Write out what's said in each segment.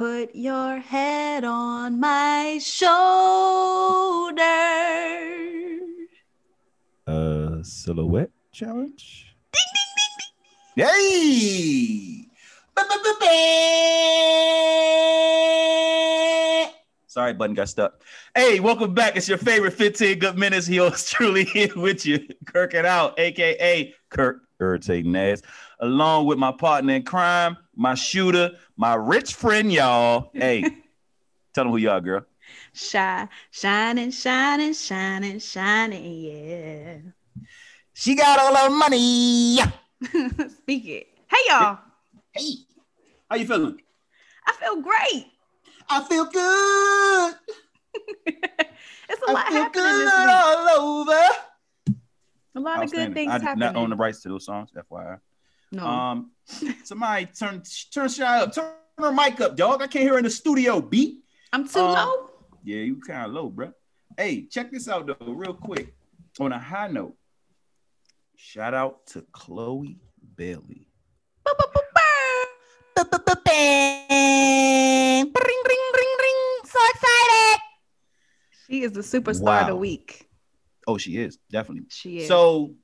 Put your head on my shoulder. Uh, silhouette challenge. Hey! Sorry, button got stuck. Hey, welcome back. It's your favorite 15 good minutes. He truly here with you, Kirk it out, aka Kirk irritating ass, along with my partner in crime, my shooter, my rich friend, y'all. Hey, tell them who you are, girl. Shine, shining, shining, shining, shining, yeah. She got all her money. Speak it. Hey y'all. Hey, how you feeling? I feel great. I feel good. it's a lot I feel happening good this week. all over. A lot of good Outstanding. things I did happening. not own the rights to those songs, FYI. no. Um, somebody turn turn shy up, turn her mic up, dog. I can't hear her in the studio. Beat. I'm too um, low. Yeah, you kind of low, bro. Hey, check this out though, real quick. On a high note, shout out to Chloe Bailey. So excited. She is the superstar of the week. Oh, she is definitely. She is. So,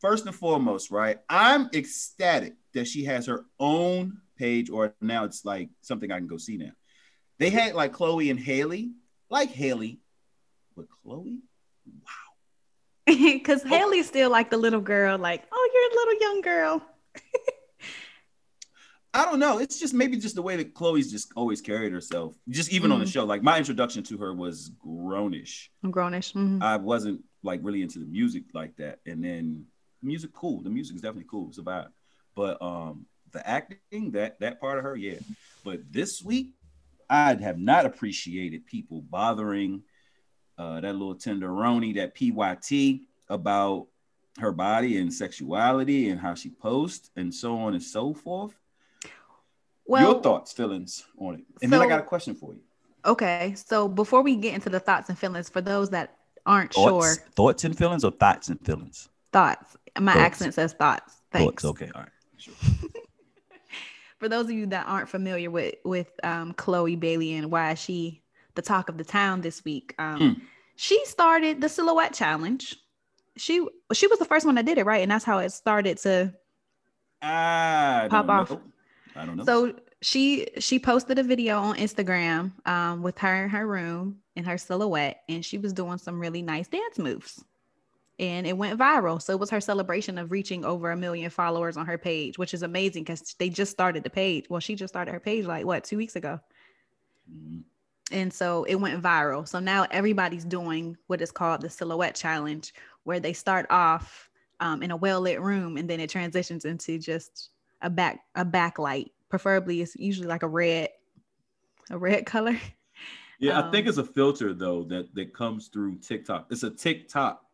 first and foremost, right? I'm ecstatic that she has her own page, or now it's like something I can go see now. They had like Chloe and Halle, like Halle, but Chloe, wow. because oh. Halle's still like the little girl, like, oh, you're a little young girl. I don't know. It's just maybe just the way that Chloe's just always carried herself. Just even on the Mhm. show. Like my introduction to her was grownish. I'm grownish. Mhm. I wasn't like really into the music like that. And then music cool. The music is definitely cool. It's a vibe. But um the acting, that that part of her, yeah. But this week, I have not appreciated people bothering uh that little tenderoni, that PYT about her body and sexuality and how she posts and so on and so forth. Well, Your thoughts, feelings on it. And then I got a question for you. okay. So before we get into the thoughts and feelings, for those that aren't Thoughts, sure, thoughts and feelings or thoughts and feelings? thoughts. My Thoughts. accent says thoughts. Thanks. Thoughts. Okay, all right. Sure. For those of you that aren't familiar with with um, Chloe Bailey and why is she the talk of the town this week, um, Mm. she started the silhouette challenge. She she was the first one that did it, right? And that's how it started to I Pop off. know. I don't know. So she she posted a video on Instagram um, with her in her room in her silhouette, and she was doing some really nice dance moves, and it went viral. So it was her celebration of reaching over a million followers on her page, which is amazing because they just started the page. Well, she just started her page like what two weeks ago, Mhm. and so it went viral. So now everybody's doing what is called the silhouette challenge, where they start off um, in a well lit room, and then it transitions into just a back a backlight. Preferably, it's usually like a red, a red color. Yeah, I think Um, it's a filter though that that comes through TikTok. It's a TikTok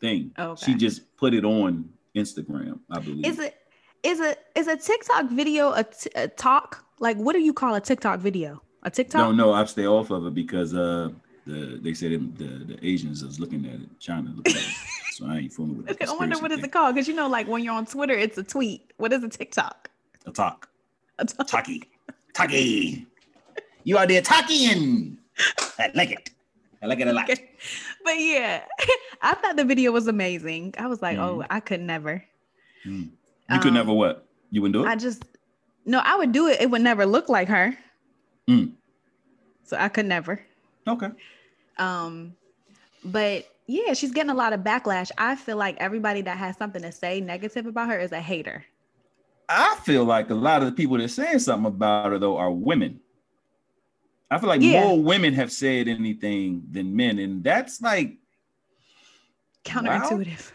thing. Okay. She just put it on Instagram, I believe. Is it is a is a TikTok video a, t- a talk? Like, what do you call a TikTok video? A TikTok? No, no, I stay off of it because uh the they said it, the the Asians is looking at it, trying to look at it. So I ain't fooling with it. I wonder what is it called? Because you know, like when you're on Twitter, it's a tweet. What is a TikTok? A talk. A talk. Taki. Taki. You are there talking. I like it. I like it a lot. Okay. But yeah, I thought the video was amazing. I was like, Mhm. oh, I could never. Mm. You could Um, never what? You wouldn't do it? I just no, I would do it. It would never look like her. Mm. So I could never. okay. Um, but yeah, she's getting a lot of backlash. I feel like everybody that has something to say negative about her is a hater. I feel like a lot of the people that saying something about her though are women. I feel like Yeah. more women have said anything than men, and that's like Counterintuitive.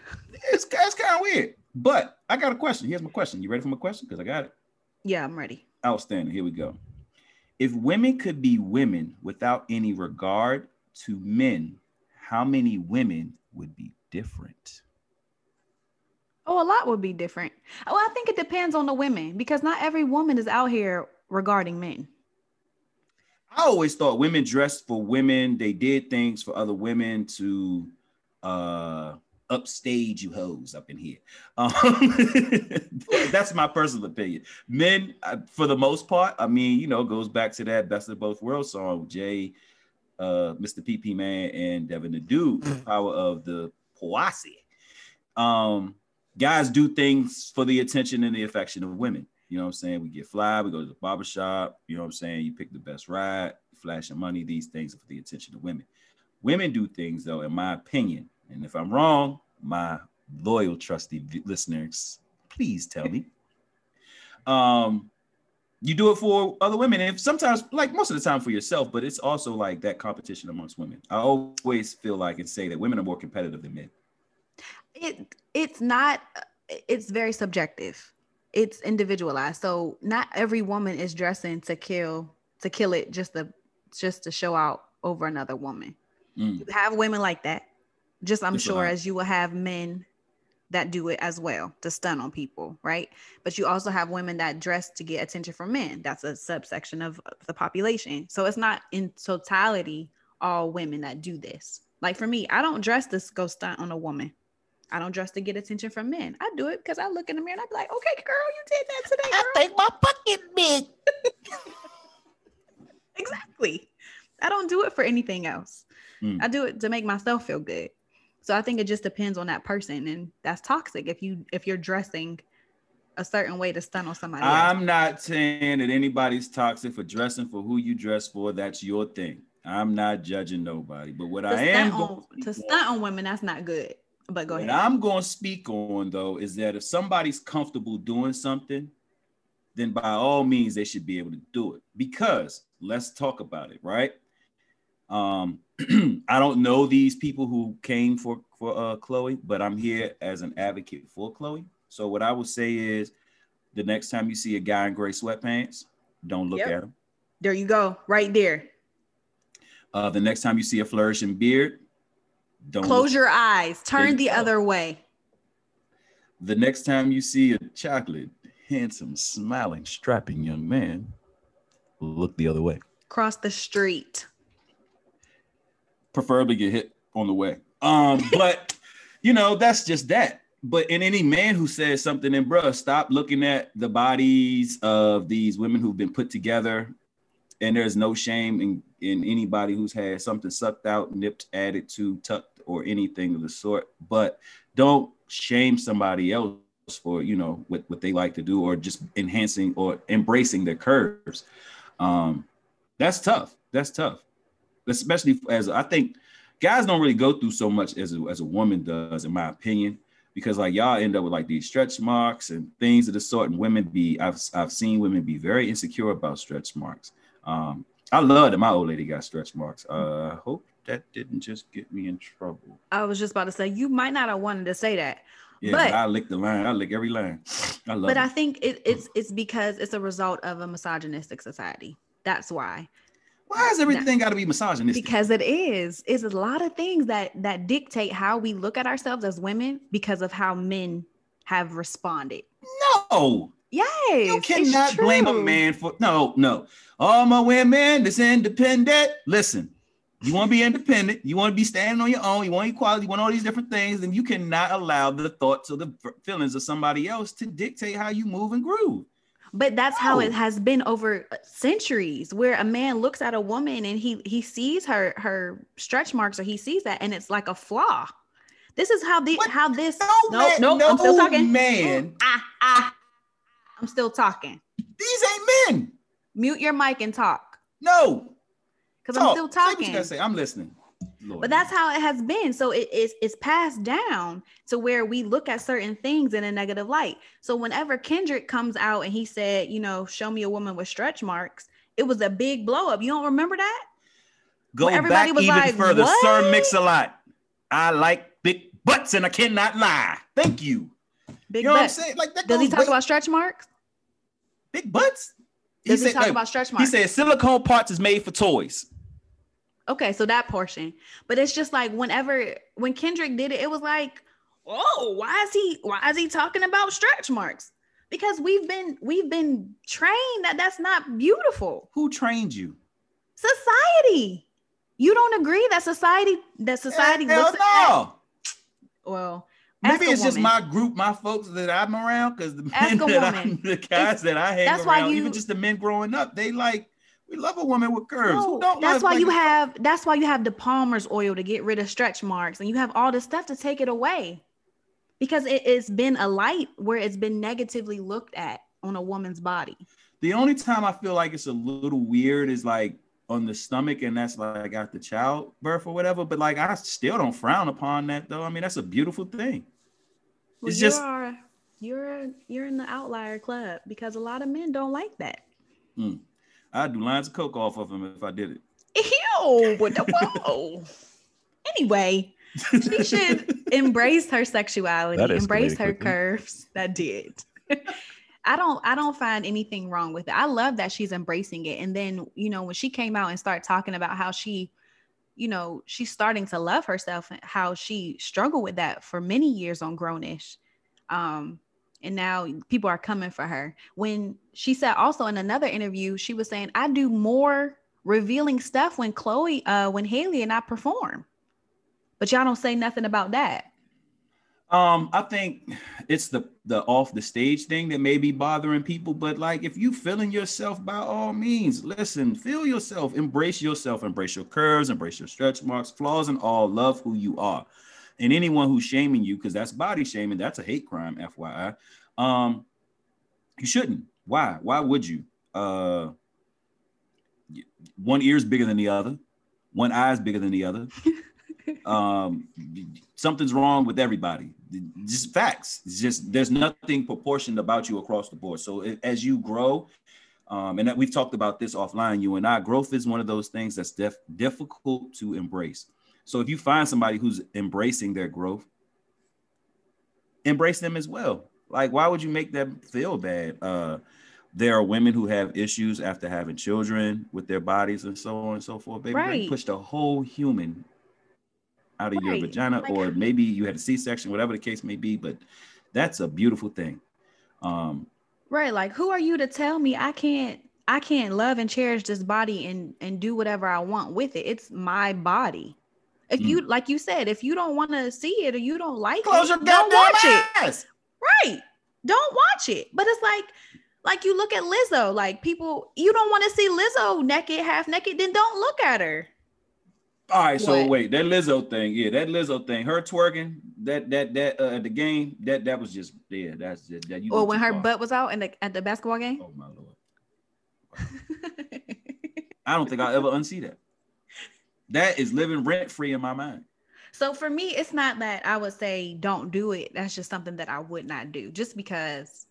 it's that's kind of weird. But I got a question. Here's my question. You ready for my question? Because I got it. Yeah, I'm ready. Outstanding. Here we go. If women could be women without any regard to men, how many women would be different? Oh, a lot would be different. Oh, I think it depends on the women because not every woman is out here regarding men. I always thought women dressed for women. They did things for other women to uh upstage you hoes up in here. Um, that's my personal opinion. Men, uh, for the most part, I mean, you know, goes back to that best of both worlds song, Jay, uh, Mr. PP Man, and Devin the Dude, the power of the posse. Um, guys do things for the attention and the affection of women. You know what I'm saying? We get fly, we go to the barbershop, you know what I'm saying? You pick the best ride, flash flashing money, these things are for the attention of women. Women do things, though, in my opinion, and if I'm wrong, my loyal, trusty listeners, please tell me. Um, you do it for other women, and sometimes, like most of the time, for yourself. But it's also like that competition amongst women. I always feel like and say that women are more competitive than men. It it's not. It's very subjective. It's individualized. So not every woman is dressing to kill to kill it just to just to show out over another woman. Mm. You have women like that. Just I'm sure as you will have men that do it as well to stun on people, right? But you also have women that dress to get attention from men. That's a subsection of the population. So it's not in totality all women that do this. Like for me, I don't dress to go stunt on a woman. I don't dress to get attention from men. I do it because I look in the mirror and I be like, okay, girl, you did that today. Girl. I think my bucket big. exactly. I don't do it for anything else. Mm. I do it to make myself feel good. So I think it just depends on that person, and that's toxic. If you if you're dressing a certain way to stun on somebody. I'm not saying that anybody's toxic for dressing for who you dress for. That's your thing. I'm not judging nobody, but what to I am on, to stunt on women, that's not good. But go what ahead. I'm going to speak on though is that if somebody's comfortable doing something, then by all means they should be able to do it. Because let's talk about it, right? Um, I don't know these people who came for for uh, Chloe, but I'm here as an advocate for Chloe. So what I would say is, the next time you see a guy in gray sweatpants, don't look yep. at him. There you go, right there. Uh, the next time you see a flourishing beard, don't close your eyes, turn the go. other way. The next time you see a chocolate, handsome, smiling, strapping young man, look the other way. Cross the street preferably get hit on the way. Um, but you know, that's just that. But in any man who says something, and bruh, stop looking at the bodies of these women who've been put together, and there's no shame in, in anybody who's had something sucked out, nipped, added to, tucked, or anything of the sort. But don't shame somebody else for you know what, what they like to do or just enhancing or embracing their curves. Um, that's tough. That's tough especially as I think guys don't really go through so much as a, as a woman does, in my opinion, because like y'all end up with like these stretch marks and things of the sort. And women be, I've I've seen women be very insecure about stretch marks. Um, I love that my old lady got stretch marks. Uh, I hope that didn't just get me in trouble. I was just about to say you might not have wanted to say that. Yeah, but, I lick the line. I lick every line. I love. But it. I think it, it's it's because it's a result of a misogynistic society. That's why. Why has everything got to be misogynistic? Because it is. It's a lot of things that that dictate how we look at ourselves as women because of how men have responded. No. Yes. You cannot blame a man for no, no. All my women that's independent. Listen, you want to be independent, you want to be standing on your own, you want equality, you want all these different things, then you cannot allow the thoughts or the feelings of somebody else to dictate how you move and groove. But that's oh. how it has been over uh, centuries, where a man looks at a woman and he he sees her her stretch marks or he sees that and it's like a flaw. This is how the what? how this no, nope, nope, no I'm still talking. Man, ah, ah, I'm still talking. These ain't men. Mute your mic and talk. No, because I'm still talking. Say say. I'm listening. Lord. But that's how it has been. So it is it's passed down to where we look at certain things in a negative light. So whenever Kendrick comes out and he said, you know, show me a woman with stretch marks, it was a big blow up. You don't remember that? Go everybody back was even like, further, what? Sir Mix-a-Lot. I like big butts and I cannot lie. Thank you. Big you know butts. what I'm saying? Like that Does he talk about stretch marks? Big butts? Does he, he said, talk about stretch marks? He said silicone parts is made for toys. Okay, so that portion. But it's just like whenever when Kendrick did it, it was like, oh, why is he why is he talking about stretch marks? Because we've been we've been trained that that's not beautiful. Who trained you? Society. You don't agree that society that society hell, looks hell no. Well, ask Maybe it's just my group, my folks that I'm around, because the men that. I'm, the guys that I hang around, you- even just the men growing up, they like we love a woman with curves. No, don't that's why you have that's why you have the Palmer's oil to get rid of stretch marks and you have all this stuff to take it away. Because it, it's been a light where it's been negatively looked at on a woman's body. The only time I feel like it's a little weird is like on the stomach, and that's like after childbirth or whatever. But like I still don't frown upon that though. I mean, that's a beautiful thing. Well, It's you just- are you're you're in the outlier club because a lot of men don't like that. Mm. I'd do lines of coke off of him if I did it. Ew, what the whoa. anyway, she should embrace her sexuality, embrace her quickly. curves. That did. I don't I don't find anything wrong with it. I love that she's embracing it. And then, you know, when she came out and started talking about how she, you know, she's starting to love herself and how she struggled with that for many years on Grownish. Um, and now people are coming for her. When she said also in another interview, she was saying, I do more revealing stuff when Chloe, uh, when Halle and I perform. But y'all don't say nothing about that. Um, I think it's the the off the stage thing that may be bothering people, but like if you feeling yourself by all means, listen, feel yourself, embrace yourself, embrace your curves, embrace your stretch marks, flaws and all, love who you are. And anyone who's shaming you, because that's body shaming, that's a hate crime, FYI. Um, you shouldn't. Why? Why would you? Uh one ear is bigger than the other, one eye is bigger than the other um something's wrong with everybody just facts it's just there's nothing proportioned about you across the board so as you grow um and that we've talked about this offline you and i growth is one of those things that's def- difficult to embrace so if you find somebody who's embracing their growth embrace them as well like why would you make them feel bad uh there are women who have issues after having children with their bodies and so on and so forth. Baby, Right. pushed a whole human out of your vagina, Like- or maybe you had a C-section, whatever the case may be. But that's a beautiful thing. Um, Right. Like who are you to tell me I can't I can't love and cherish this body and and do whatever I want with it. It's my body. If you like you said, if you don't want to see it or you don't like close it, your don't watch it. Right. Don't watch it. But it's like like you look at Lizzo, like people you don't want to see Lizzo naked, half naked, then don't look at her. All right, so What? wait, that Lizzo thing, yeah, that Lizzo thing, her twerking, that that that uh, the game, that that was just yeah, that's just that you. Or when her far. butt was out in the at the basketball game. Oh my lord, I don't think I'll ever unsee that. That is living rent free in my mind. So for me, it's not that I would say don't do it. That's just something that I would not do just because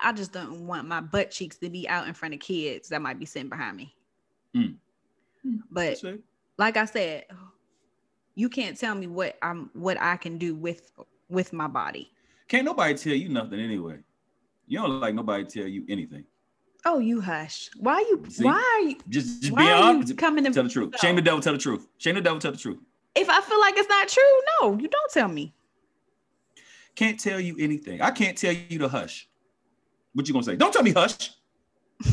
I just don't want my butt cheeks to be out in front of kids that might be sitting behind me. Mm. But like I said, you can't tell me what I'm what I can do with with my body. Can't nobody tell you nothing anyway. You don't like nobody tell you anything. Oh, you hush. Why you See? why are you Just just why be are honest. coming to Tell the truth. Shame the devil. Tell the truth. Shame the devil. Tell the truth. If I feel like it's not true, no, you don't tell me. Can't tell you anything. I can't tell you to hush. What you gonna say? Don't tell me hush.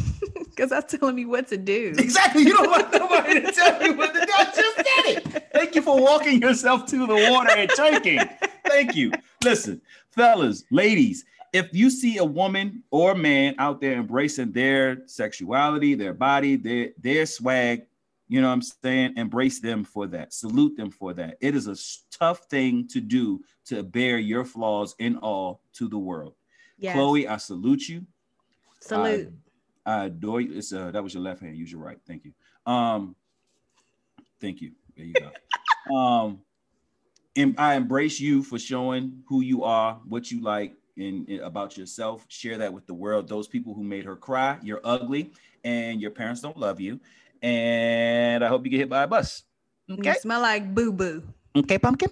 Because that's telling me what to do. Exactly. You don't want nobody to tell you what to do. I just did it. Thank you for walking yourself to the water and drinking. Thank you. Listen, fellas, ladies, if you see a woman or man out there embracing their sexuality, their body, their their swag, you know what I'm saying? Embrace them for that. Salute them for that. It is a tough thing to do to bear your flaws in all to the world. Yes. Chloe, I salute you. Salute. I adore you. It's uh that was your left hand. Use your right. Thank you. Um, thank you. There you go. um, and I embrace you for showing who you are, what you like, and, and about yourself. Share that with the world. Those people who made her cry. You're ugly, and your parents don't love you. And I hope you get hit by a bus. Okay. You smell like boo boo. Okay, pumpkin.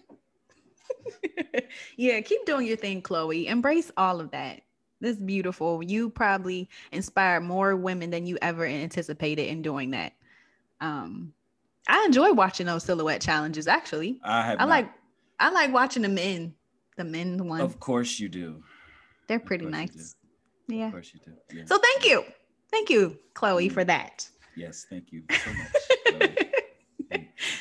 yeah, keep doing your thing, Chloe. Embrace all of that. This is beautiful. You probably inspired more women than you ever anticipated in doing that. Um, I enjoy watching those silhouette challenges. Actually, I have. I not- like I like watching the men, the men one. Of course you do. They're pretty you nice. Yeah. Of course you do. Yeah. So thank you, thank you, Chloe, Mm. for that. Yes, thank you so much. So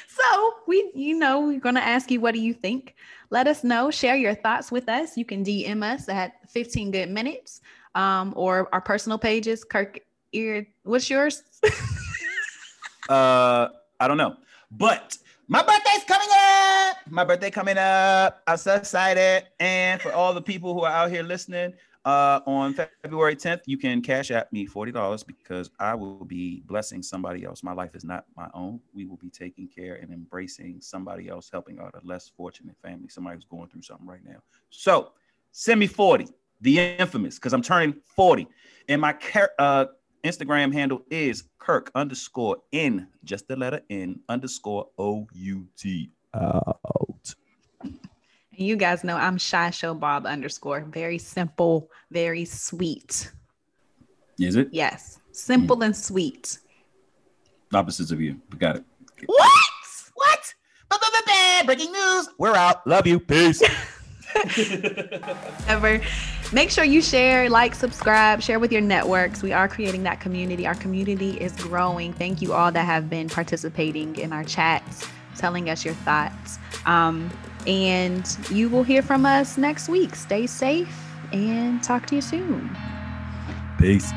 So we, you know, we're gonna ask you what do you think. Let us know. Share your thoughts with us. You can DM us at 15 good minutes, um, or our personal pages. Kirk, ear, what's yours? Uh, I don't know, but my birthday's coming up. My birthday coming up. I'm so excited. And for all the people who are out here listening, uh, on February 10th, you can cash at me $40 because I will be blessing somebody else. My life is not my own. We will be taking care and embracing somebody else, helping out a less fortunate family, somebody who's going through something right now. So send me 40, the infamous, because I'm turning 40. And my car- uh, Instagram handle is Kirk underscore N, just the letter N underscore O U T. Out. You guys know I'm shy show Bob underscore. Very simple, very sweet. Is it? Yes, simple hmm. and sweet. Opposites of you. We got it. What? What? Ba-ba-ba-ba, Breaking news. We're out. Love you. Peace. Ever. Make sure you share, like, subscribe, share with your networks. We are creating that community. Our community is growing. Thank you all that have been participating in our chats, telling us your thoughts. Um, and you will hear from us next week. Stay safe and talk to you soon. Peace.